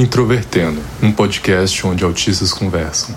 Introvertendo, um podcast onde autistas conversam.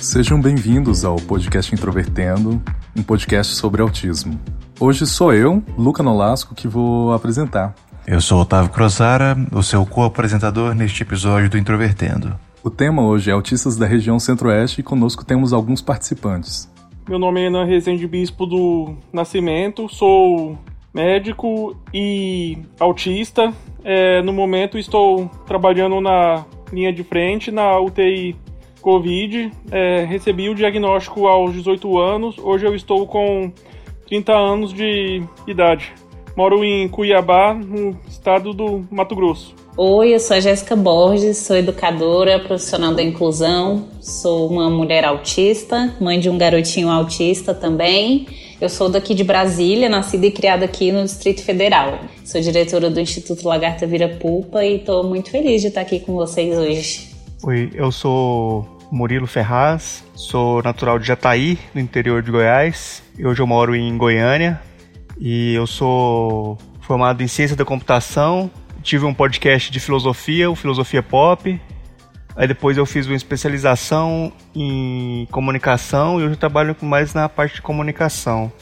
Sejam bem-vindos ao podcast Introvertendo, um podcast sobre autismo. Hoje sou eu, Luca Nolasco, que vou apresentar. Eu sou Otávio Crozara, o seu co-apresentador neste episódio do Introvertendo. O tema hoje é autistas da região centro-oeste e conosco temos alguns participantes. Meu nome é Renan Rezende Bispo do Nascimento, sou médico e autista. É, no momento estou trabalhando na linha de frente na UTI Covid. É, recebi o diagnóstico aos 18 anos. Hoje eu estou com 30 anos de idade. Moro em Cuiabá, no estado do Mato Grosso. Oi, eu sou a Jéssica Borges, sou educadora, profissional da inclusão, sou uma mulher autista, mãe de um garotinho autista também. Eu sou daqui de Brasília, nascida e criada aqui no Distrito Federal. Sou diretora do Instituto Lagarta Vira Pulpa e estou muito feliz de estar aqui com vocês hoje. Oi, eu sou Murilo Ferraz, sou natural de Jataí, no interior de Goiás. Hoje eu moro em Goiânia e eu sou formado em ciência da computação. Tive um podcast de filosofia, o Filosofia Pop. Aí depois eu fiz uma especialização em comunicação e hoje eu trabalho mais na parte de comunicação.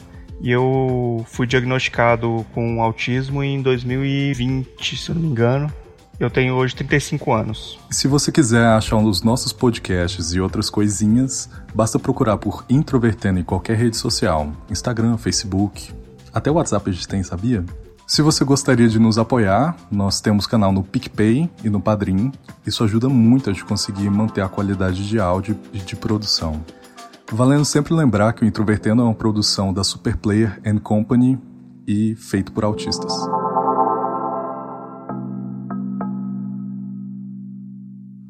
E eu fui diagnosticado com autismo em 2020, se eu não me engano. Eu tenho hoje 35 anos. Se você quiser achar um dos nossos podcasts e outras coisinhas, basta procurar por Introvertendo em qualquer rede social: Instagram, Facebook, até o WhatsApp a gente tem, sabia? Se você gostaria de nos apoiar, nós temos canal no PicPay e no Padrim. Isso ajuda muito a gente conseguir manter a qualidade de áudio e de produção. Valendo sempre lembrar que o Introvertendo é uma produção da Superplayer and Company e feito por autistas.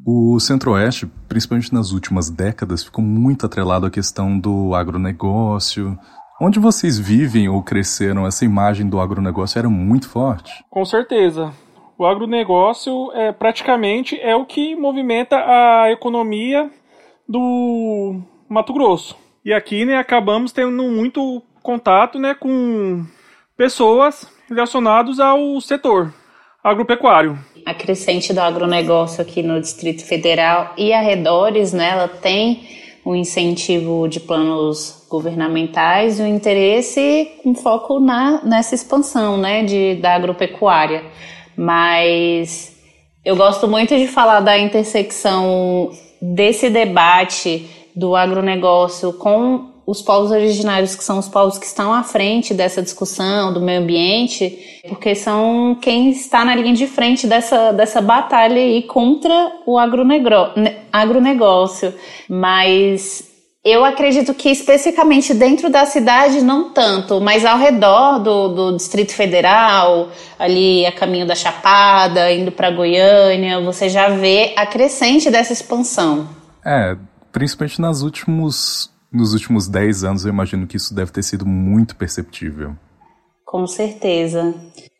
O Centro-Oeste, principalmente nas últimas décadas, ficou muito atrelado à questão do agronegócio, Onde vocês vivem ou cresceram, essa imagem do agronegócio era muito forte? Com certeza. O agronegócio é praticamente é o que movimenta a economia do Mato Grosso. E aqui, né, acabamos tendo muito contato, né, com pessoas relacionadas ao setor agropecuário. A crescente do agronegócio aqui no Distrito Federal e arredores, né, ela tem o incentivo de planos governamentais e o interesse com foco na, nessa expansão né, de, da agropecuária. Mas eu gosto muito de falar da intersecção desse debate do agronegócio com os povos originários, que são os povos que estão à frente dessa discussão do meio ambiente, porque são quem está na linha de frente dessa, dessa batalha aí contra o agronegócio. Mas eu acredito que especificamente dentro da cidade, não tanto, mas ao redor do, do Distrito Federal, ali a caminho da Chapada, indo para Goiânia, você já vê a crescente dessa expansão. É, principalmente nas últimos nos últimos 10 anos, eu imagino que isso deve ter sido muito perceptível. Com certeza.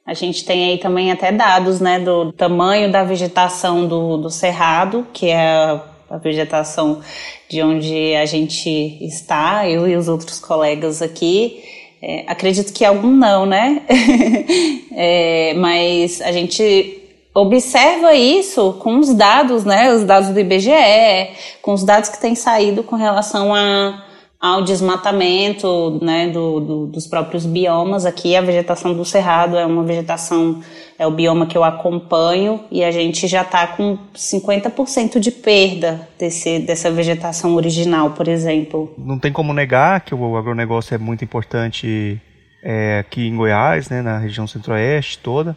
A gente tem aí também até dados né, do tamanho da vegetação do, do cerrado, que é a vegetação de onde a gente está, eu e os outros colegas aqui. É, acredito que algum não, né? é, mas a gente observa isso com os dados, né, os dados do IBGE, com os dados que têm saído com relação a, ao desmatamento, né, do, do, dos próprios biomas. Aqui a vegetação do cerrado é uma vegetação, é o bioma que eu acompanho e a gente já está com 50% de perda desse, dessa vegetação original, por exemplo. Não tem como negar que o agronegócio é muito importante é, aqui em Goiás, né, na região centro-oeste toda.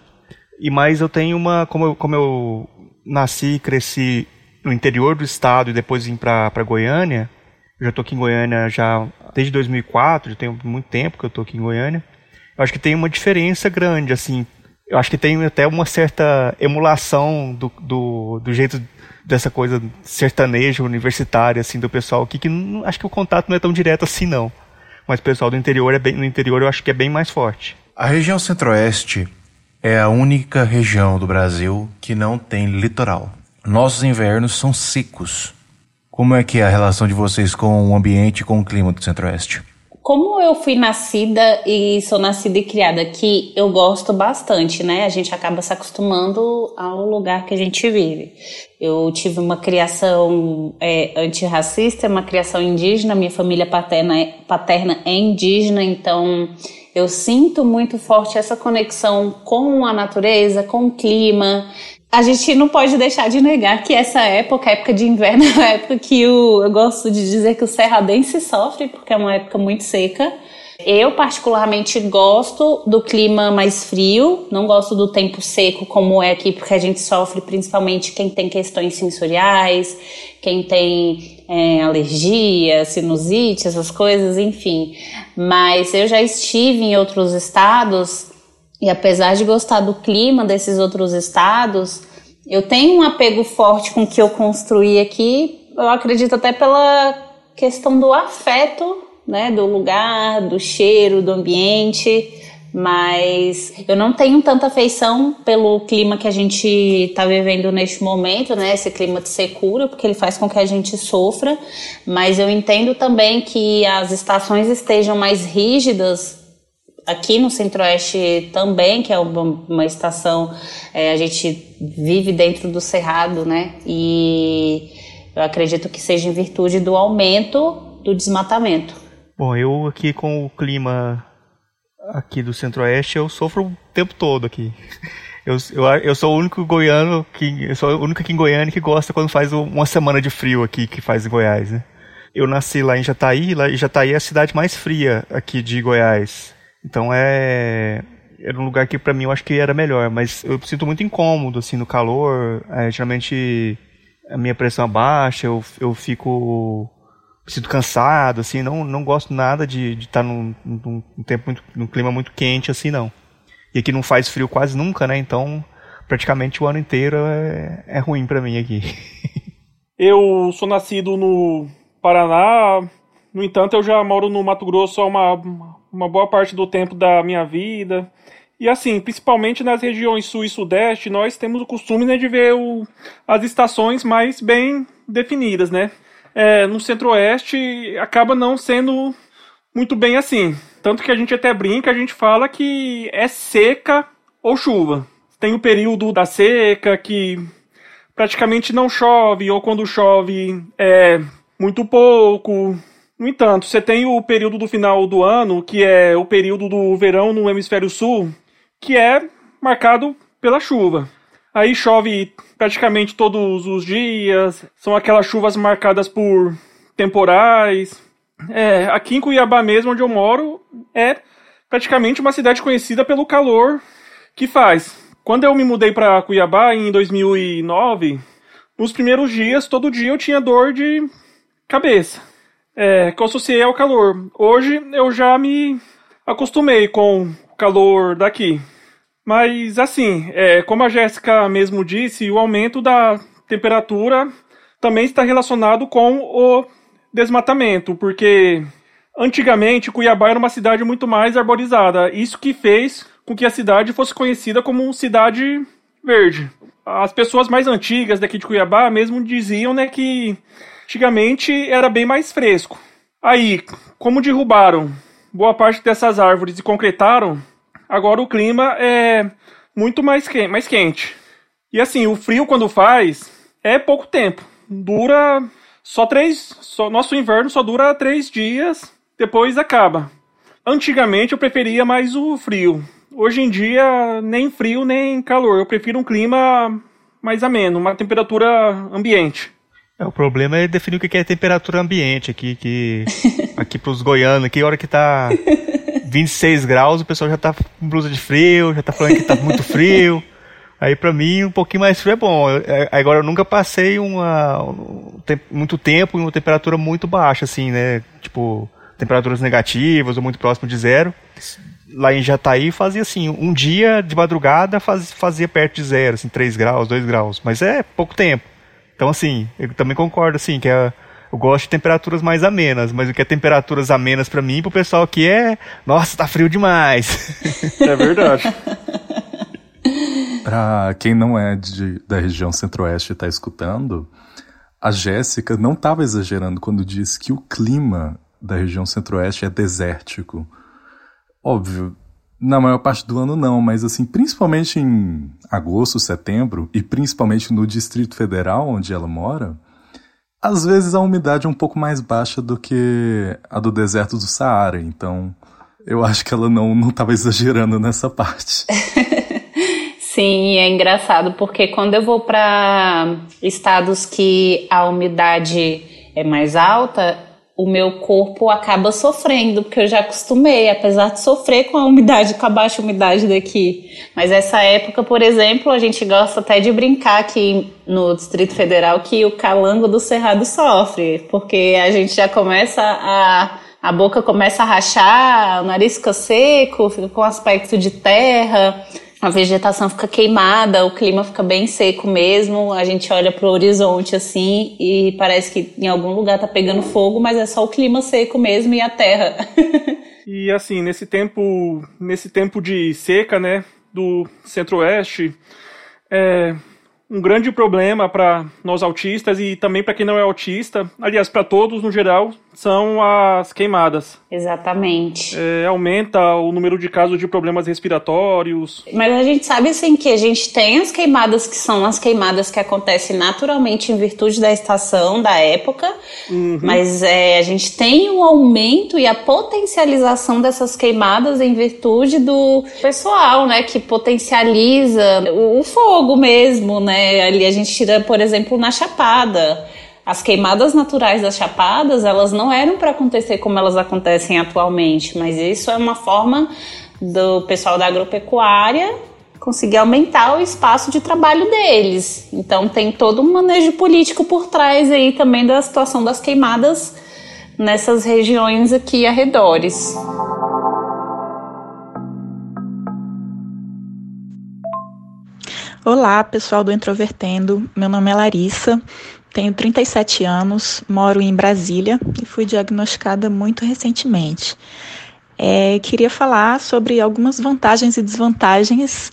E mais eu tenho uma, como eu, como eu nasci e cresci no interior do estado e depois vim para Goiânia, eu já estou aqui em Goiânia já desde 2004, já tem muito tempo que eu estou aqui em Goiânia. Eu acho que tem uma diferença grande, assim. Eu acho que tem até uma certa emulação do, do, do jeito dessa coisa sertaneja, universitária, assim, do pessoal aqui, que não, acho que o contato não é tão direto assim, não. Mas o pessoal do interior, é bem, no interior eu acho que é bem mais forte. A região centro-oeste é a única região do Brasil que não tem litoral. Nossos invernos são secos. Como é que é a relação de vocês com o ambiente e com o clima do Centro-Oeste? Como eu fui nascida e sou nascida e criada aqui, eu gosto bastante, né? A gente acaba se acostumando ao lugar que a gente vive. Eu tive uma criação é, antirracista, uma criação indígena, minha família paterna, é, paterna é indígena, então eu sinto muito forte essa conexão com a natureza, com o clima a gente não pode deixar de negar que essa época, a época de inverno, é a época que o, eu gosto de dizer que o serradense sofre, porque é uma época muito seca. Eu, particularmente, gosto do clima mais frio, não gosto do tempo seco como é aqui, porque a gente sofre principalmente quem tem questões sensoriais, quem tem é, alergia, sinusite, essas coisas, enfim. Mas eu já estive em outros estados e apesar de gostar do clima desses outros estados, eu tenho um apego forte com o que eu construí aqui. Eu acredito até pela questão do afeto, né, do lugar, do cheiro, do ambiente. Mas eu não tenho tanta afeição pelo clima que a gente está vivendo neste momento, né? Esse clima de secura, porque ele faz com que a gente sofra. Mas eu entendo também que as estações estejam mais rígidas aqui no Centro-Oeste também, que é uma, uma estação, é, a gente vive dentro do Cerrado, né? E eu acredito que seja em virtude do aumento do desmatamento. Bom, eu aqui com o clima aqui do Centro-Oeste, eu sofro o tempo todo aqui. Eu, eu, eu sou o único goiano que eu sou o único aqui em Goiânia que gosta quando faz uma semana de frio aqui que faz em Goiás, né? Eu nasci lá em Jataí, lá Jataí é a cidade mais fria aqui de Goiás. Então é era um lugar que para mim eu acho que era melhor, mas eu sinto muito incômodo assim no calor. É, geralmente a minha pressão baixa, eu, eu fico sinto cansado, assim, não, não gosto nada de, estar tá num, num, tempo muito, num clima muito quente assim não. E aqui não faz frio quase nunca, né? Então praticamente o ano inteiro é, é ruim para mim aqui. eu sou nascido no Paraná, no entanto eu já moro no Mato Grosso há uma uma boa parte do tempo da minha vida. E assim, principalmente nas regiões sul e sudeste, nós temos o costume né, de ver o, as estações mais bem definidas, né? É, no centro-oeste acaba não sendo muito bem assim. Tanto que a gente até brinca, a gente fala que é seca ou chuva. Tem o período da seca que praticamente não chove, ou quando chove é muito pouco. No entanto, você tem o período do final do ano, que é o período do verão no hemisfério sul, que é marcado pela chuva. Aí chove praticamente todos os dias, são aquelas chuvas marcadas por temporais. É, aqui em Cuiabá mesmo, onde eu moro, é praticamente uma cidade conhecida pelo calor que faz. Quando eu me mudei para Cuiabá em 2009, nos primeiros dias, todo dia eu tinha dor de cabeça é, que eu associei ao calor. Hoje eu já me acostumei com o calor daqui. Mas assim, é, como a Jéssica mesmo disse, o aumento da temperatura também está relacionado com o desmatamento, porque antigamente Cuiabá era uma cidade muito mais arborizada. Isso que fez com que a cidade fosse conhecida como cidade verde. As pessoas mais antigas daqui de Cuiabá mesmo diziam né, que Antigamente era bem mais fresco. Aí, como derrubaram boa parte dessas árvores e concretaram, agora o clima é muito mais quente, mais quente. E assim, o frio quando faz é pouco tempo. Dura só três. Só, nosso inverno só dura três dias, depois acaba. Antigamente eu preferia mais o frio. Hoje em dia, nem frio nem calor. Eu prefiro um clima mais ameno, uma temperatura ambiente. É, o problema é definir o que é temperatura ambiente aqui, que aqui pros goianos, que hora que tá 26 graus, o pessoal já tá com blusa de frio, já tá falando que tá muito frio. Aí pra mim um pouquinho mais frio é bom. É, agora eu nunca passei uma, um, muito tempo em uma temperatura muito baixa, assim, né? Tipo, temperaturas negativas ou muito próximo de zero. Lá em Jataí fazia assim, um dia de madrugada faz, fazia perto de zero, assim, 3 graus, 2 graus. Mas é pouco tempo. Então, assim, eu também concordo, assim, que é, eu gosto de temperaturas mais amenas, mas o que é temperaturas amenas para mim, pro pessoal aqui é, nossa, tá frio demais. É verdade. para quem não é de, da região centro-oeste e tá escutando, a Jéssica não estava exagerando quando disse que o clima da região centro-oeste é desértico. Óbvio, na maior parte do ano não, mas assim, principalmente em agosto, setembro e principalmente no Distrito Federal onde ela mora, às vezes a umidade é um pouco mais baixa do que a do deserto do Saara, então eu acho que ela não estava exagerando nessa parte. Sim, é engraçado porque quando eu vou para estados que a umidade é mais alta, o meu corpo acaba sofrendo, porque eu já acostumei, apesar de sofrer com a umidade, com a baixa umidade daqui. Mas essa época, por exemplo, a gente gosta até de brincar aqui no Distrito Federal que o calango do Cerrado sofre, porque a gente já começa a. A boca começa a rachar, o nariz fica seco, fica com aspecto de terra a vegetação fica queimada, o clima fica bem seco mesmo. A gente olha para o horizonte assim e parece que em algum lugar tá pegando fogo, mas é só o clima seco mesmo e a terra. e assim, nesse tempo, nesse tempo de seca, né, do Centro-Oeste, é, um grande problema para nós autistas e também para quem não é autista, aliás, para todos no geral, são as queimadas. Exatamente. É, aumenta o número de casos de problemas respiratórios. Mas a gente sabe assim que a gente tem as queimadas que são as queimadas que acontecem naturalmente em virtude da estação, da época, uhum. mas é, a gente tem um aumento e a potencialização dessas queimadas em virtude do pessoal, né, que potencializa o, o fogo mesmo, né? É, ali a gente tira, por exemplo, na Chapada. As queimadas naturais das chapadas, elas não eram para acontecer como elas acontecem atualmente, mas isso é uma forma do pessoal da agropecuária conseguir aumentar o espaço de trabalho deles. Então tem todo um manejo político por trás aí também da situação das queimadas nessas regiões aqui arredores. Olá, pessoal do Introvertendo. Meu nome é Larissa, tenho 37 anos, moro em Brasília e fui diagnosticada muito recentemente. É, queria falar sobre algumas vantagens e desvantagens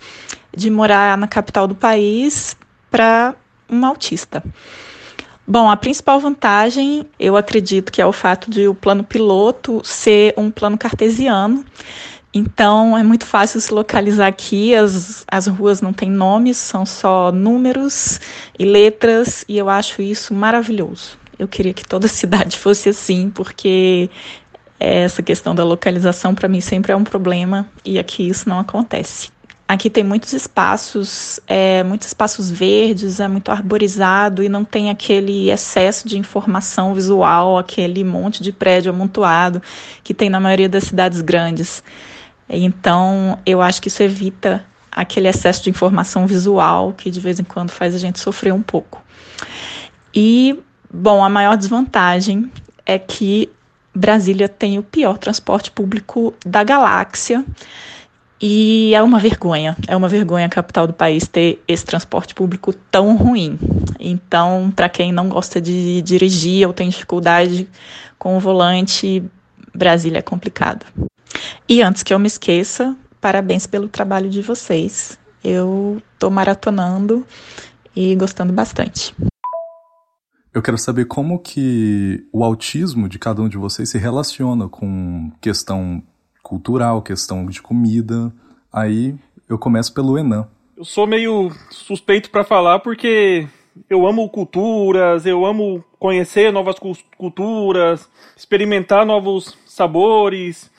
de morar na capital do país para um autista. Bom, a principal vantagem, eu acredito que é o fato de o plano piloto ser um plano cartesiano então é muito fácil se localizar aqui. As, as ruas não têm nomes, são só números e letras, e eu acho isso maravilhoso. Eu queria que toda cidade fosse assim, porque essa questão da localização para mim sempre é um problema e aqui isso não acontece. Aqui tem muitos espaços, é, muitos espaços verdes, é muito arborizado e não tem aquele excesso de informação visual, aquele monte de prédio amontoado que tem na maioria das cidades grandes. Então, eu acho que isso evita aquele excesso de informação visual que de vez em quando faz a gente sofrer um pouco. E, bom, a maior desvantagem é que Brasília tem o pior transporte público da galáxia. E é uma vergonha, é uma vergonha a capital do país ter esse transporte público tão ruim. Então, para quem não gosta de dirigir ou tem dificuldade com o volante, Brasília é complicado. E antes que eu me esqueça, parabéns pelo trabalho de vocês. Eu estou maratonando e gostando bastante. Eu quero saber como que o autismo de cada um de vocês se relaciona com questão cultural, questão de comida. Aí eu começo pelo Enan. Eu sou meio suspeito para falar porque eu amo culturas, eu amo conhecer novas culturas, experimentar novos sabores.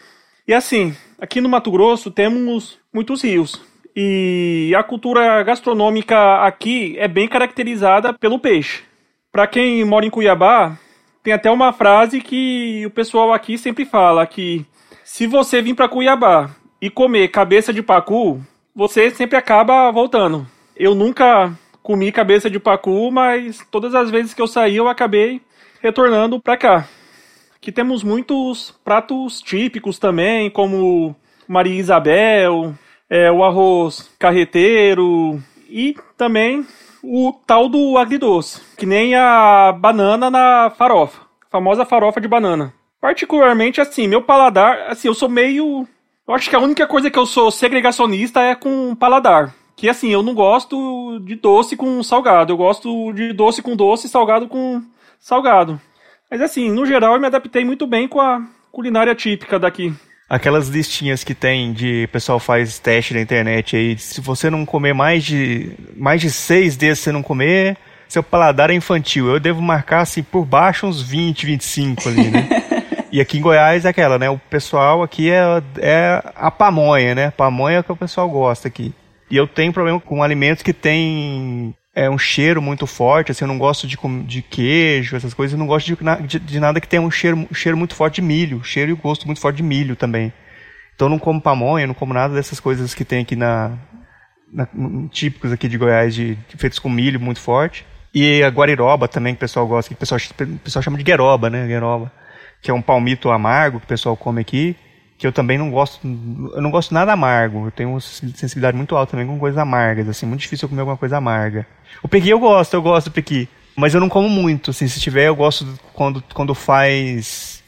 E assim, aqui no Mato Grosso temos muitos rios. E a cultura gastronômica aqui é bem caracterizada pelo peixe. Para quem mora em Cuiabá, tem até uma frase que o pessoal aqui sempre fala que se você vir para Cuiabá e comer cabeça de pacu, você sempre acaba voltando. Eu nunca comi cabeça de pacu, mas todas as vezes que eu saí eu acabei retornando para cá. Aqui temos muitos pratos típicos também, como Maria Isabel, é, o arroz carreteiro e também o tal do agridoce, que nem a banana na farofa, a famosa farofa de banana. Particularmente assim, meu paladar, assim, eu sou meio eu acho que a única coisa que eu sou segregacionista é com paladar. Que assim, eu não gosto de doce com salgado. Eu gosto de doce com doce, salgado com salgado. Mas assim, no geral eu me adaptei muito bem com a culinária típica daqui. Aquelas listinhas que tem de pessoal faz teste na internet aí, se você não comer mais de mais de seis desses você não comer, seu paladar é infantil. Eu devo marcar assim por baixo uns 20, 25 ali, né? E aqui em Goiás é aquela, né? O pessoal aqui é, é a pamonha, né? Pamonha é que o pessoal gosta aqui. E eu tenho problema com alimentos que tem é, um cheiro muito forte, assim, eu não gosto de, de queijo, essas coisas, eu não gosto de, de, de nada que tenha um cheiro, cheiro muito forte de milho, cheiro e gosto muito forte de milho também. Então eu não como pamonha, não como nada dessas coisas que tem aqui na, na típicos aqui de Goiás, de, feitos com milho muito forte. E a guariroba também, que o pessoal gosta, que o pessoal, o pessoal chama de gueroba, né, gueroba que é um palmito amargo que o pessoal come aqui, que eu também não gosto, eu não gosto nada amargo. Eu tenho uma sensibilidade muito alta também com coisas amargas, assim, muito difícil eu comer alguma coisa amarga. O pequi eu gosto, eu gosto do pequi, mas eu não como muito, assim, se tiver eu gosto quando quando faz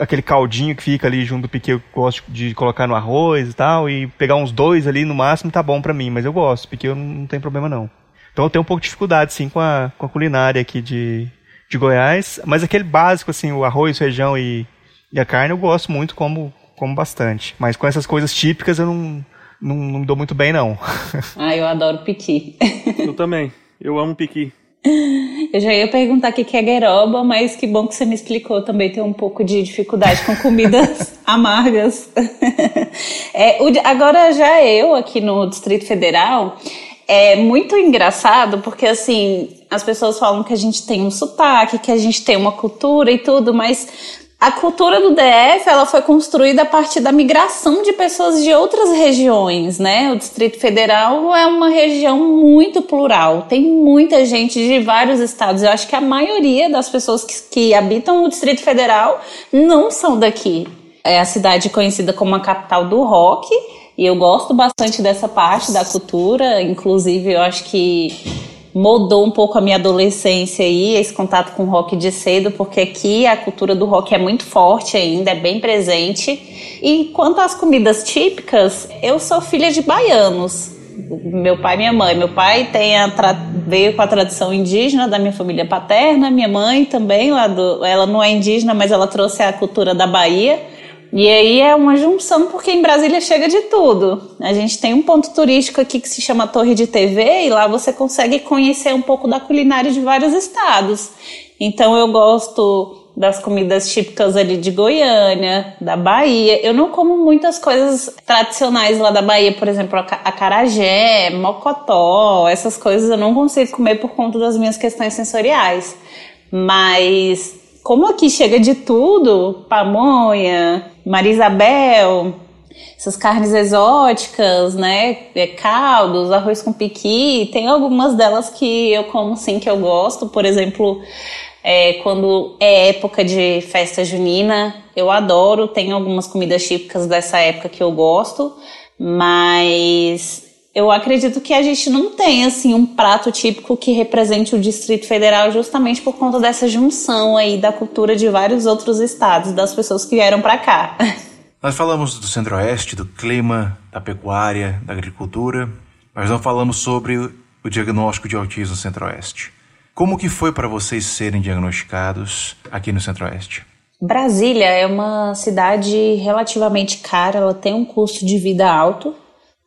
aquele caldinho que fica ali junto do pequi, eu gosto de colocar no arroz e tal e pegar uns dois ali no máximo tá bom para mim, mas eu gosto, porque eu não, não tem problema não. Então eu tenho um pouco de dificuldade sim com a, com a culinária aqui de de Goiás, mas aquele básico, assim, o arroz, feijão e, e a carne eu gosto muito, como, como bastante. Mas com essas coisas típicas eu não, não, não me dou muito bem, não. Ah, eu adoro piqui. Eu também. Eu amo piqui. Eu já ia perguntar o que é gueroba, mas que bom que você me explicou. Também tenho um pouco de dificuldade com comidas amargas. É, agora já eu, aqui no Distrito Federal, é muito engraçado porque assim as pessoas falam que a gente tem um sotaque, que a gente tem uma cultura e tudo, mas a cultura do DF ela foi construída a partir da migração de pessoas de outras regiões, né? O Distrito Federal é uma região muito plural, tem muita gente de vários estados. Eu acho que a maioria das pessoas que, que habitam o Distrito Federal não são daqui. É a cidade conhecida como a capital do rock e eu gosto bastante dessa parte da cultura, inclusive eu acho que moldou um pouco a minha adolescência aí, esse contato com o rock de cedo, porque aqui a cultura do rock é muito forte ainda, é bem presente. E quanto às comidas típicas, eu sou filha de baianos. Meu pai e minha mãe. Meu pai tem a veio com a tradição indígena da minha família paterna, minha mãe também, lá do... ela não é indígena, mas ela trouxe a cultura da Bahia. E aí é uma junção, porque em Brasília chega de tudo. A gente tem um ponto turístico aqui que se chama Torre de TV, e lá você consegue conhecer um pouco da culinária de vários estados. Então eu gosto das comidas típicas ali de Goiânia, da Bahia. Eu não como muitas coisas tradicionais lá da Bahia, por exemplo, acarajé, mocotó, essas coisas eu não consigo comer por conta das minhas questões sensoriais. Mas como aqui chega de tudo, pamonha, Marisabel, essas carnes exóticas, né? É, caldos, arroz com piqui, tem algumas delas que eu como sim que eu gosto. Por exemplo, é, quando é época de festa junina, eu adoro. Tem algumas comidas típicas dessa época que eu gosto, mas eu acredito que a gente não tem assim um prato típico que represente o Distrito Federal justamente por conta dessa junção aí da cultura de vários outros estados, das pessoas que vieram para cá. Nós falamos do Centro-Oeste, do clima, da pecuária, da agricultura, mas não falamos sobre o diagnóstico de autismo no Centro-Oeste. Como que foi para vocês serem diagnosticados aqui no Centro-Oeste? Brasília é uma cidade relativamente cara, ela tem um custo de vida alto,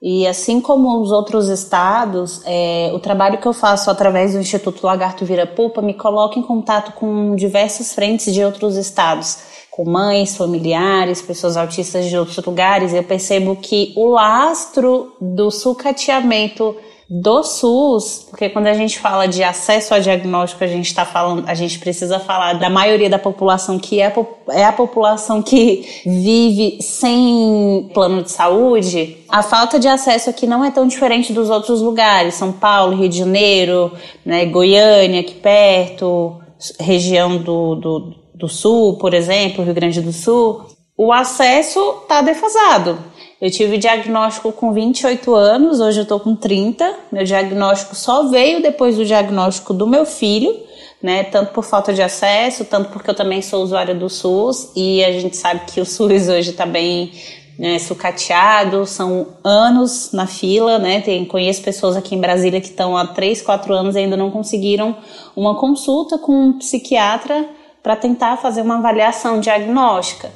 e assim como os outros estados, é, o trabalho que eu faço através do Instituto Lagarto Vira Pupa me coloca em contato com diversas frentes de outros estados, com mães, familiares, pessoas autistas de outros lugares. Eu percebo que o lastro do sucateamento do SUS, porque quando a gente fala de acesso a diagnóstico, a gente está falando, a gente precisa falar da maioria da população que é, é a população que vive sem plano de saúde. A falta de acesso aqui não é tão diferente dos outros lugares, São Paulo, Rio de Janeiro, né, Goiânia aqui perto, região do, do, do Sul, por exemplo, Rio Grande do Sul. O acesso está defasado. Eu tive diagnóstico com 28 anos, hoje eu estou com 30. Meu diagnóstico só veio depois do diagnóstico do meu filho, né? Tanto por falta de acesso, tanto porque eu também sou usuária do SUS e a gente sabe que o SUS hoje está bem né, sucateado, são anos na fila, né? Tem, conheço pessoas aqui em Brasília que estão há 3, 4 anos e ainda não conseguiram uma consulta com um psiquiatra para tentar fazer uma avaliação diagnóstica.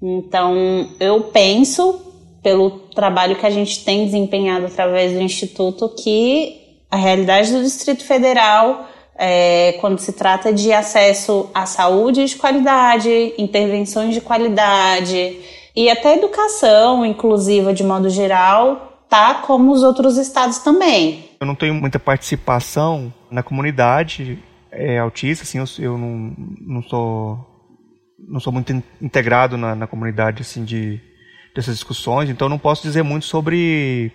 Então, eu penso, pelo trabalho que a gente tem desempenhado através do Instituto, que a realidade do Distrito Federal, é, quando se trata de acesso à saúde de qualidade, intervenções de qualidade e até educação inclusiva de modo geral, tá como os outros estados também. Eu não tenho muita participação na comunidade é, autista, assim, eu, eu não, não sou não sou muito integrado na, na comunidade assim de dessas discussões, então não posso dizer muito sobre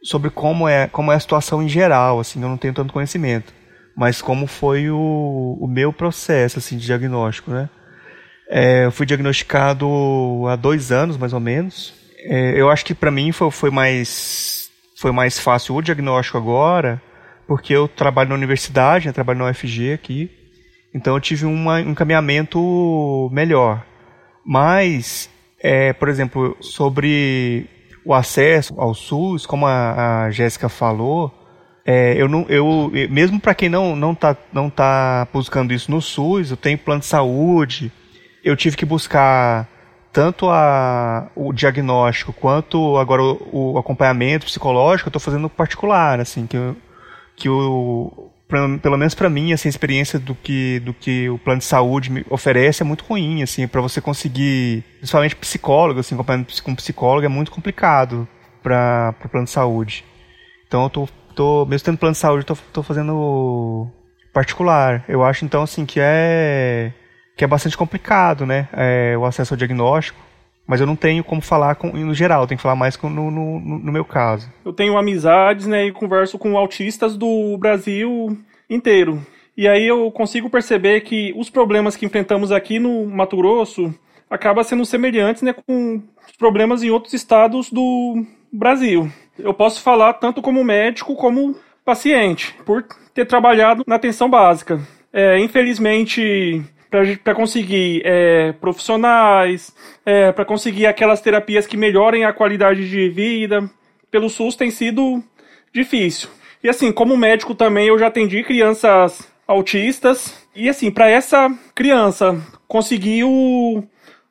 sobre como é como é a situação em geral, assim, eu não tenho tanto conhecimento, mas como foi o, o meu processo assim de diagnóstico, né? É, eu fui diagnosticado há dois anos mais ou menos. É, eu acho que para mim foi, foi mais foi mais fácil o diagnóstico agora, porque eu trabalho na universidade, né, trabalho na UFG aqui, então eu tive uma, um encaminhamento melhor. Mas, é, por exemplo, sobre o acesso ao SUS, como a, a Jéssica falou, é, eu não, eu, mesmo para quem não não está não tá buscando isso no SUS, eu tenho plano de saúde, eu tive que buscar tanto a, o diagnóstico quanto agora o, o acompanhamento psicológico, eu estou fazendo particular, assim, que, que o, pelo menos para mim, assim, a experiência do que, do que o plano de saúde me oferece é muito ruim, assim, para você conseguir, principalmente psicólogo, assim, acompanhamento com psicólogo é muito complicado para o plano de saúde. Então eu tô, tô, mesmo tendo plano de saúde, tô, tô fazendo particular. Eu acho então assim que é que é bastante complicado, né, é, o acesso ao diagnóstico. Mas eu não tenho como falar com, no geral, tenho que falar mais com, no, no, no, meu caso. Eu tenho amizades, né, e converso com autistas do Brasil inteiro. E aí eu consigo perceber que os problemas que enfrentamos aqui no Mato Grosso acabam sendo semelhantes, né, com problemas em outros estados do Brasil. Eu posso falar tanto como médico como paciente, por ter trabalhado na atenção básica. É, infelizmente, para conseguir é, profissionais, é, para conseguir aquelas terapias que melhorem a qualidade de vida. Pelo SUS tem sido difícil. E assim, como médico também eu já atendi crianças autistas. E assim, para essa criança conseguir o,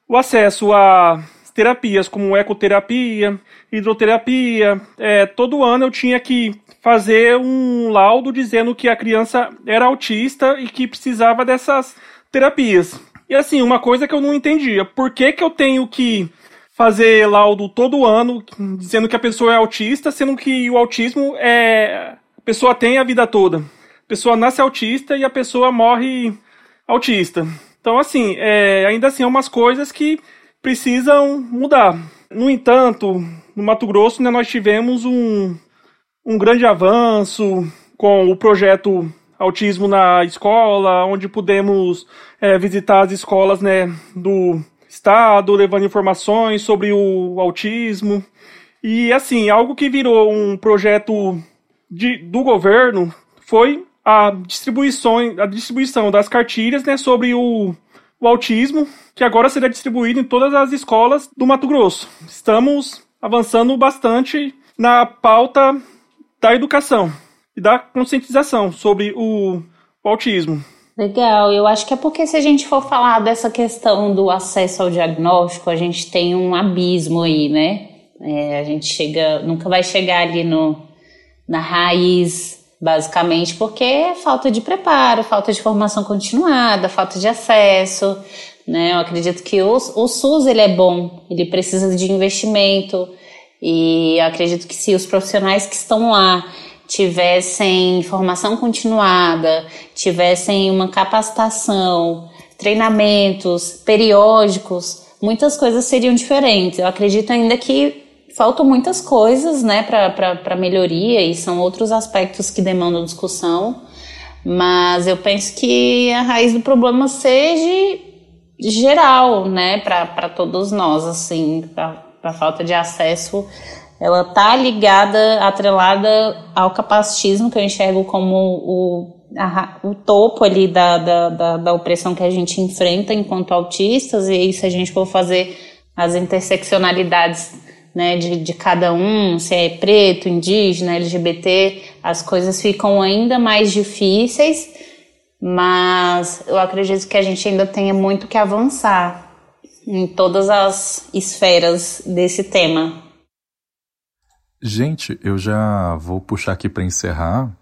o acesso a terapias como ecoterapia, hidroterapia, é, todo ano eu tinha que fazer um laudo dizendo que a criança era autista e que precisava dessas terapias. E assim, uma coisa que eu não entendia, por que, que eu tenho que fazer laudo todo ano dizendo que a pessoa é autista, sendo que o autismo é a pessoa tem a vida toda. A pessoa nasce autista e a pessoa morre autista. Então, assim, é, ainda assim, é umas coisas que precisam mudar. No entanto, no Mato Grosso, né, nós tivemos um, um grande avanço com o projeto autismo na escola, onde pudemos é, visitar as escolas né, do estado, levando informações sobre o autismo. E assim, algo que virou um projeto de, do governo foi a distribuição, a distribuição das cartilhas né, sobre o, o autismo, que agora será distribuído em todas as escolas do Mato Grosso. Estamos avançando bastante na pauta da educação e da conscientização sobre o, o autismo. Legal, eu acho que é porque se a gente for falar dessa questão do acesso ao diagnóstico, a gente tem um abismo aí, né? É, a gente chega, nunca vai chegar ali no, na raiz, basicamente, porque é falta de preparo, falta de formação continuada, falta de acesso, né? Eu acredito que o, o SUS ele é bom, ele precisa de investimento e eu acredito que se os profissionais que estão lá tivessem formação continuada, tivessem uma capacitação, treinamentos periódicos, muitas coisas seriam diferentes. Eu acredito ainda que faltam muitas coisas né, para melhoria e são outros aspectos que demandam discussão, mas eu penso que a raiz do problema seja geral, né, para todos nós, assim, para falta de acesso ela tá ligada, atrelada ao capacitismo, que eu enxergo como o, a, o topo ali da, da, da, da, opressão que a gente enfrenta enquanto autistas, e se a gente for fazer as interseccionalidades né, de, de cada um, se é preto, indígena, LGBT, as coisas ficam ainda mais difíceis, mas eu acredito que a gente ainda tenha muito que avançar em todas as esferas desse tema. Gente, eu já vou puxar aqui para encerrar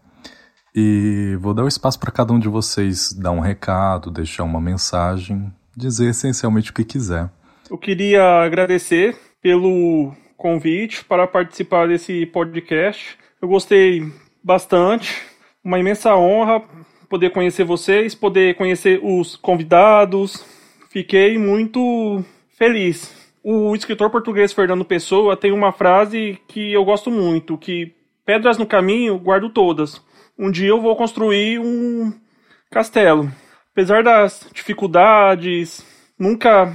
e vou dar o espaço para cada um de vocês dar um recado, deixar uma mensagem, dizer essencialmente o que quiser. Eu queria agradecer pelo convite para participar desse podcast. Eu gostei bastante, uma imensa honra poder conhecer vocês, poder conhecer os convidados. Fiquei muito feliz. O escritor português Fernando Pessoa tem uma frase que eu gosto muito, que pedras no caminho guardo todas. Um dia eu vou construir um castelo. Apesar das dificuldades, nunca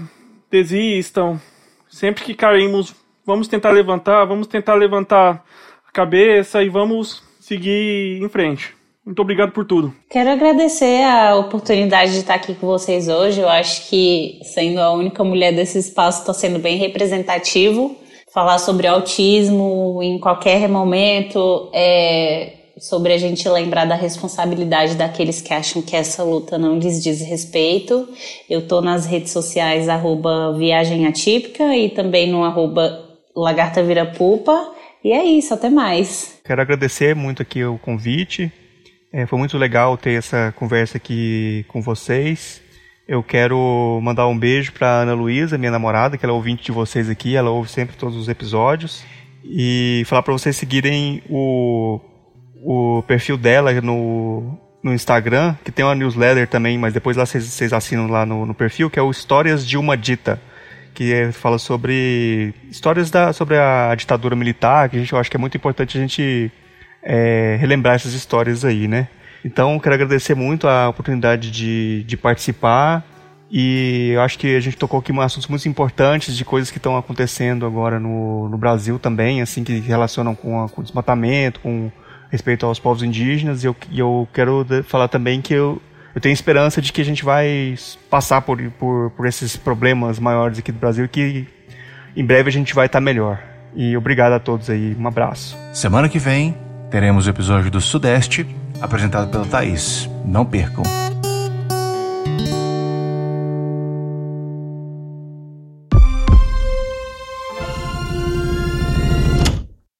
desistam. Sempre que caímos, vamos tentar levantar, vamos tentar levantar a cabeça e vamos seguir em frente. Muito obrigado por tudo. Quero agradecer a oportunidade de estar aqui com vocês hoje. Eu acho que, sendo a única mulher desse espaço, está sendo bem representativo. Falar sobre autismo em qualquer momento, é, sobre a gente lembrar da responsabilidade daqueles que acham que essa luta não lhes diz respeito. Eu estou nas redes sociais, arroba Viagem Atípica e também no arroba Lagarta Vira Pupa. E é isso, até mais. Quero agradecer muito aqui o convite. É, foi muito legal ter essa conversa aqui com vocês. Eu quero mandar um beijo para Ana Luísa, minha namorada, que ela é ouvinte de vocês aqui, ela ouve sempre todos os episódios. E falar para vocês seguirem o, o perfil dela no, no Instagram, que tem uma newsletter também, mas depois lá vocês, assinam lá no, no, perfil, que é o Histórias de uma Dita, que é, fala sobre histórias da, sobre a ditadura militar, que a gente, eu acho que é muito importante a gente é, relembrar essas histórias aí, né? Então, quero agradecer muito a oportunidade de, de participar e eu acho que a gente tocou aqui assuntos muito importantes de coisas que estão acontecendo agora no, no Brasil também, assim, que relacionam com, a, com o desmatamento, com respeito aos povos indígenas. E eu, e eu quero falar também que eu, eu tenho esperança de que a gente vai passar por, por, por esses problemas maiores aqui do Brasil e que em breve a gente vai estar melhor. E obrigado a todos aí. Um abraço. Semana que vem teremos o episódio do Sudeste, apresentado pela Thaís. Não percam!